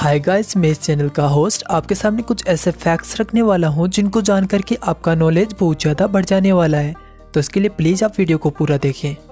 Hi guys मैं इस channel का होस्ट आपके सामने कुछ ऐसे फैक्ट्स रखने वाला हूँ जिनको जानकर के आपका नॉलेज बहुत ज़्यादा बढ़ जाने वाला है। तो इसके लिए प्लीज़ आप वीडियो को पूरा देखें।